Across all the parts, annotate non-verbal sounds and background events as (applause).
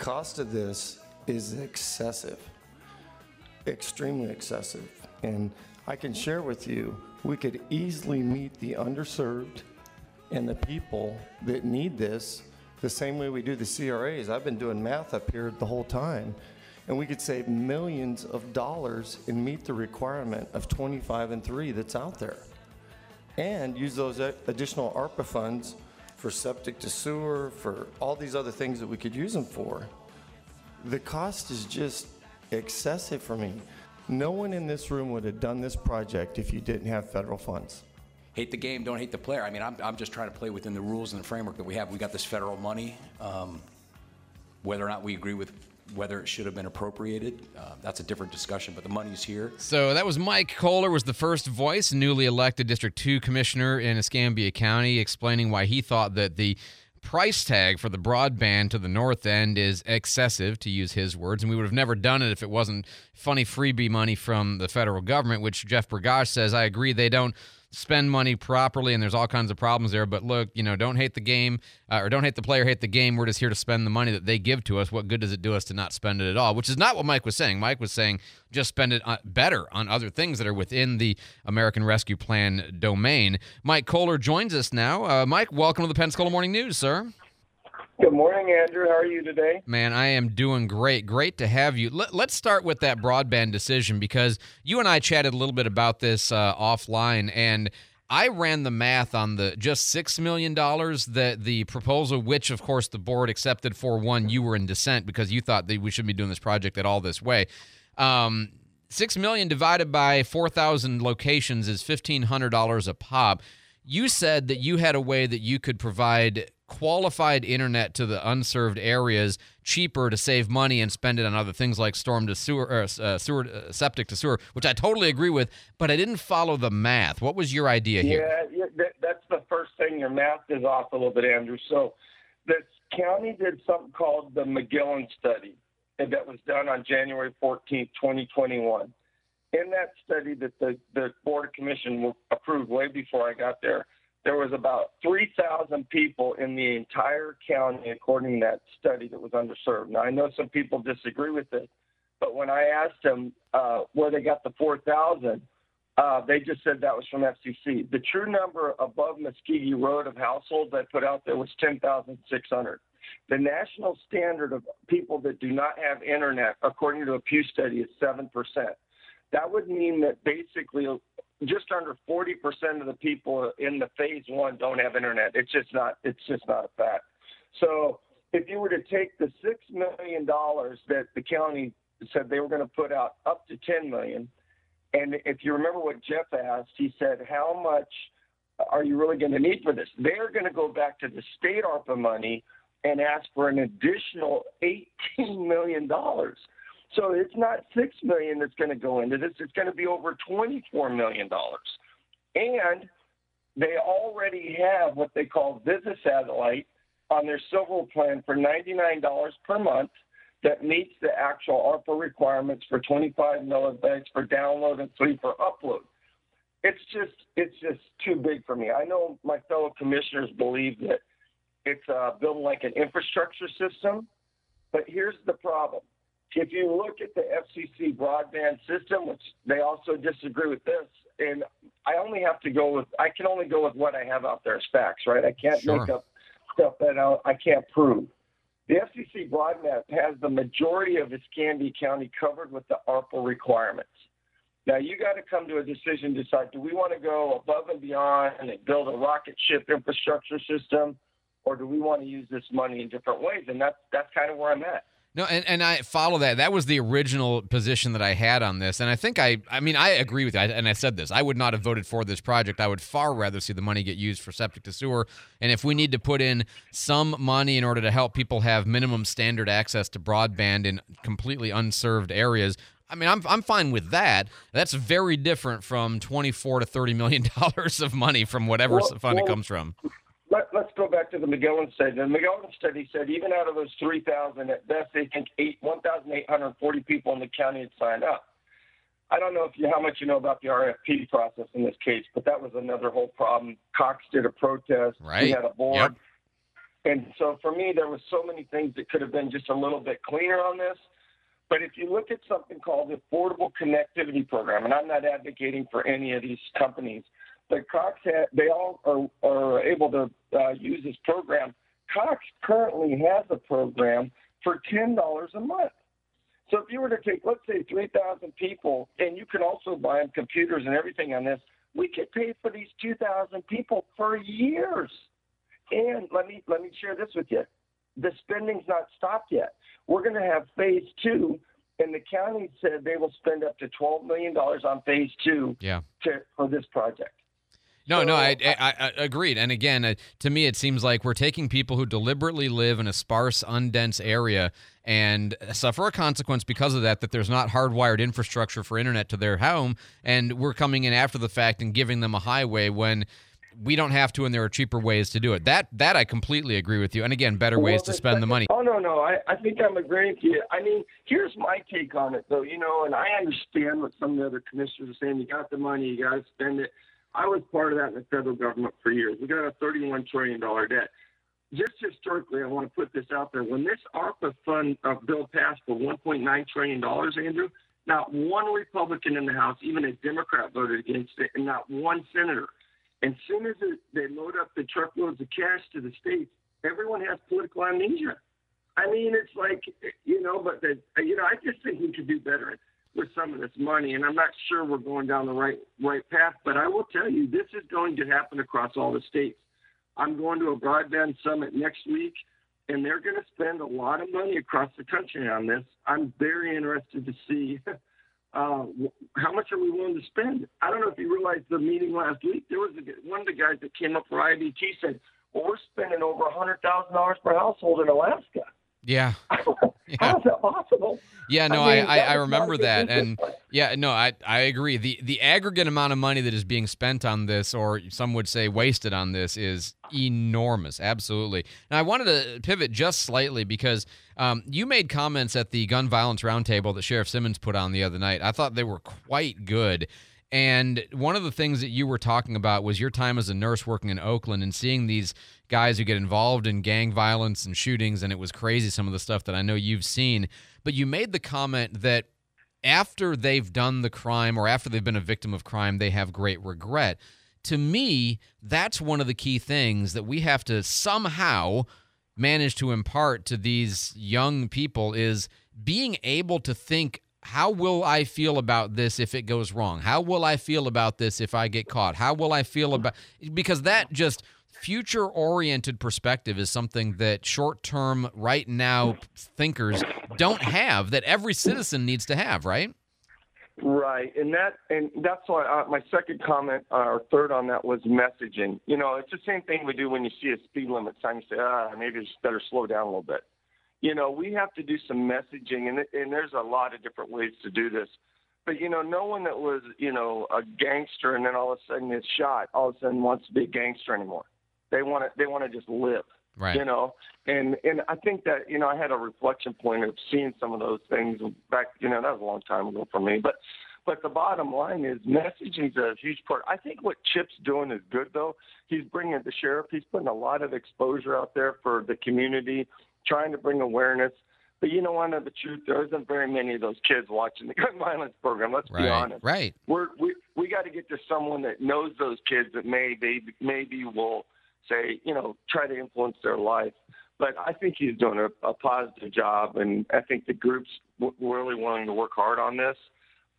cost of this is excessive, extremely excessive. And I can share with you, we could easily meet the underserved and the people that need this the same way we do the CRAs. I've been doing math up here the whole time, and we could save millions of dollars and meet the requirement of 25 and 3 that's out there. And use those additional ARPA funds for septic to sewer, for all these other things that we could use them for. The cost is just excessive for me. No one in this room would have done this project if you didn't have federal funds. hate the game, don't hate the player. I mean, I'm, I'm just trying to play within the rules and the framework that we have. We got this federal money. Um, whether or not we agree with whether it should have been appropriated, uh, that's a different discussion. But the money's here. So that was Mike Kohler was the first voice, newly elected District 2 commissioner in Escambia County, explaining why he thought that the price tag for the broadband to the north end is excessive, to use his words, and we would have never done it if it wasn't funny freebie money from the federal government, which Jeff Bergosh says, I agree, they don't spend money properly and there's all kinds of problems there. But look you know don't hate the game uh, or don't hate the player hate the game. We're just here to spend the money that they give to us. What good does it do us to not spend it at all? Which is not what mike was saying. Mike was saying just spend it uh, better on other things that are within the american rescue plan domain. Mike kohler joins us now. Uh, mike welcome to the pensacola morning news sir Good morning, Andrew. How are you today? Man, I am doing great. Great to have you. Let, us start with that broadband decision because you and I chatted a little bit about this uh, offline, and I ran the math on the just six million dollars that the proposal, which of course the board accepted for one, you were in dissent because you thought that we shouldn't be doing this project at all this way. Um, six million divided by four thousand locations is fifteen hundred dollars a pop. You said that you had a way that you could provide qualified internet to the unserved areas cheaper to save money and spend it on other things like storm to sewer, uh, uh, sewer uh, septic to sewer, which I totally agree with. But I didn't follow the math. What was your idea here? Yeah, that, that's the first thing. Your math is off a little bit, Andrew. So, the county did something called the Magellan study that was done on January 14, 2021. In that study that the, the Board of Commission approved way before I got there, there was about 3,000 people in the entire county, according to that study, that was underserved. Now, I know some people disagree with it, but when I asked them uh, where they got the 4,000, uh, they just said that was from FCC. The true number above Muscogee Road of households I put out there was 10,600. The national standard of people that do not have internet, according to a Pew study, is 7%. That would mean that basically just under 40% of the people in the phase one don't have internet. It's just not. It's just not a fact. So if you were to take the six million dollars that the county said they were going to put out up to 10 million, and if you remember what Jeff asked, he said, "How much are you really going to need for this?" They're going to go back to the state ARPA money and ask for an additional 18 million dollars. So it's not six million that's going to go into this. It's going to be over twenty-four million dollars, and they already have what they call Viasat Satellite on their Silver plan for ninety-nine dollars per month that meets the actual ARPA requirements for 25 millibytes for download and three for upload. It's just it's just too big for me. I know my fellow commissioners believe that it's uh, building like an infrastructure system, but here's the problem if you look at the FCC broadband system, which they also disagree with this, and I only have to go with I can only go with what I have out there as facts, right? I can't sure. make up stuff that I, I can't prove. The FCC broadband has the majority of Escambia County covered with the ARPA requirements. Now you got to come to a decision, decide do we want to go above and beyond and build a rocket ship infrastructure system, or do we want to use this money in different ways? And that's that's kind of where I'm at. No, and, and I follow that. That was the original position that I had on this. And I think I, I mean, I agree with you. And I said this I would not have voted for this project. I would far rather see the money get used for septic to sewer. And if we need to put in some money in order to help people have minimum standard access to broadband in completely unserved areas, I mean, I'm, I'm fine with that. That's very different from 24 to 30 million (laughs) dollars of money from whatever well, fund well, it comes from let, us go back to the Magellan study. The Magellan study said even out of those 3,000, at best they think 1,840 people in the county had signed up. I don't know if you how much you know about the RFP process in this case, but that was another whole problem. Cox did a protest. Right. We had a board. Yep. And so for me, there was so many things that could have been just a little bit cleaner on this. But if you look at something called the Affordable Connectivity Program, and I'm not advocating for any of these companies, but Cox, ha- they all are, are able to uh, use this program. Cox currently has a program for $10 a month. So if you were to take, let's say, 3,000 people, and you can also buy them computers and everything on this, we could pay for these 2,000 people for years. And let me let me share this with you. The spending's not stopped yet. We're going to have phase two, and the county said they will spend up to 12 million dollars on phase two Yeah. to, for this project. No, no, So, I, I, I agreed. And again, uh, to me, it seems like we're taking people who deliberately live in a sparse, undense area and suffer a consequence because of that. That there's not hardwired infrastructure for internet to their home, and we're coming in after the fact and giving them a highway when we don't have to, and there are cheaper ways to do it. That that I completely agree with you. And again, better ways Well, to the spend the money. Oh no, no, I, I think I'm agreeing with you. I mean, here's my take on it, though. You know, and I understand what some of the other commissioners are saying. You got the money, you got to spend it. I was part of that in the federal government for years. We got a 31 trillion dollar debt. Just historically, I want to put this out there. When this ARPA fund uh, bill passed for 1.9 trillion dollars, Andrew, not one Republican in the House, even a Democrat, voted against it, and not one senator. And soon as it, they load up the truckloads of cash to the states, everyone has political amnesia. I mean, it's like you know, but the, you know, I just think we could do better with some of this money, and I'm not sure we're going down the right right path. But I will tell you, this is going to happen across all the states. I'm going to a broadband summit next week, and they're going to spend a lot of money across the country on this. I'm very interested to see (laughs) uh, how much are we willing to spend. I don't know if you realized the meeting last week. There was a, one of the guys that came up for IBT said, "Well, we're spending over a hundred thousand dollars per household in Alaska." Yeah. (laughs) How is that possible? Yeah, no, I I, mean, I, I remember that, and yeah, no, I, I agree. the The aggregate amount of money that is being spent on this, or some would say wasted on this, is enormous. Absolutely. Now, I wanted to pivot just slightly because um, you made comments at the gun violence roundtable that Sheriff Simmons put on the other night. I thought they were quite good. And one of the things that you were talking about was your time as a nurse working in Oakland and seeing these guys who get involved in gang violence and shootings. And it was crazy, some of the stuff that I know you've seen. But you made the comment that after they've done the crime or after they've been a victim of crime, they have great regret. To me, that's one of the key things that we have to somehow manage to impart to these young people is being able to think how will I feel about this if it goes wrong? How will I feel about this if I get caught? How will I feel about because that just future oriented perspective is something that short term right now thinkers don't have that every citizen needs to have, right? Right, and that and that's why uh, my second comment uh, or third on that was messaging. You know, it's the same thing we do when you see a speed limit sign. You say, ah, maybe I just better slow down a little bit. You know, we have to do some messaging, and and there's a lot of different ways to do this. But you know, no one that was you know a gangster and then all of a sudden is shot, all of a sudden wants to be a gangster anymore. They want to they want to just live Right. you know and and i think that you know i had a reflection point of seeing some of those things back you know that was a long time ago for me but but the bottom line is messaging is a huge part i think what chip's doing is good though he's bringing the sheriff he's putting a lot of exposure out there for the community trying to bring awareness but you know what the truth there isn't very many of those kids watching the (laughs) gun violence program let's be Right. honest Right. we're, we we got to get to someone that knows those kids that maybe maybe will say you know try to influence their life. But I think he's doing a, a positive job, and I think the group's w- really willing to work hard on this.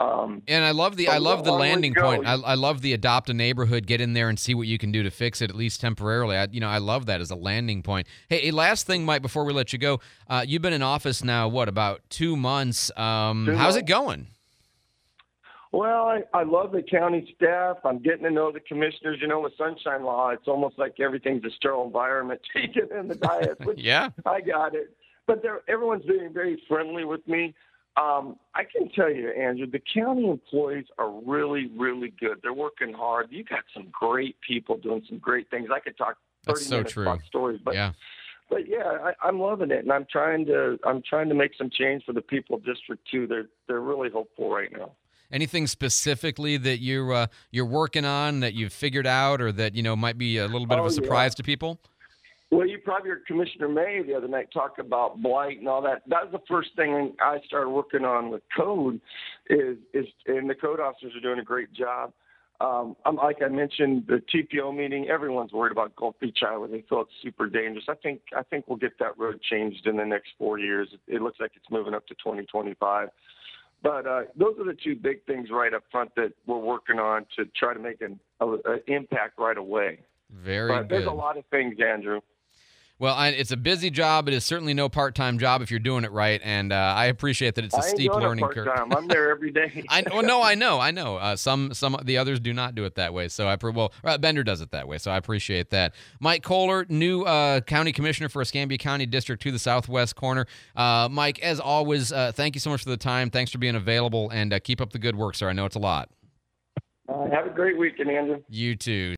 Um, And I love the I love the long way to landing go. point. I, I love the adopt a neighborhood, get in there and see what you can do to fix it at least temporarily. I, you know, I love that as a landing point. Hey, a last thing, Mike, before we let you go, uh, you've been in office now what about two months? Um, Two how's it going? well, I, I love the county staff. I'm getting to know the commissioners. You know, with Sunshine Law, it's almost like everything's a sterile environment (laughs) taken in the diet. (laughs) Yeah. I got it. But everyone's being very friendly with me. Um, I can tell you, Andrew, the county employees are really, really good. They're working hard. You got some great people doing some great things. I could talk 30 That's so minutes true. about stories, but yeah. but yeah, I, I'm loving it, and I'm trying to I'm trying to make some change for the people of District Two. They're they're really hopeful right now. Anything specifically that you're uh, you're working on that you've figured out or that you know might be a little bit of Oh, a yeah. surprise to people? Well, you probably heard Commissioner May the other night talk about blight and all that. That was the first thing I started working on with code, is is and the code officers are doing a great job. Um, I'm, like I mentioned, the TPO meeting, everyone's worried about Gulf Beach Highway. They feel it's super dangerous. I think I think we'll get that road changed in the next four years. It looks like it's moving up to 2025. But uh, those are the two big things right up front that we're working on to try to make an a, a impact right away. Very but good. there's a lot of things, Andrew. Well, I, it's a busy job. It is certainly no part-time job if you're doing it right, and uh, I appreciate that it's a I steep learning curve. I'm there every day. (laughs) I well, no, I know, I know. Uh, some some the others do not do it that way. So I well, uh, Bender does it that way. So I appreciate that. Mike Kohler, new uh, county commissioner for Escambia County District Two the southwest corner. Uh, Mike, as always, uh, thank you so much for the time. Thanks for being available, and uh, keep up the good work, sir. I know it's a lot. Uh, have a great weekend, Andrew. You too.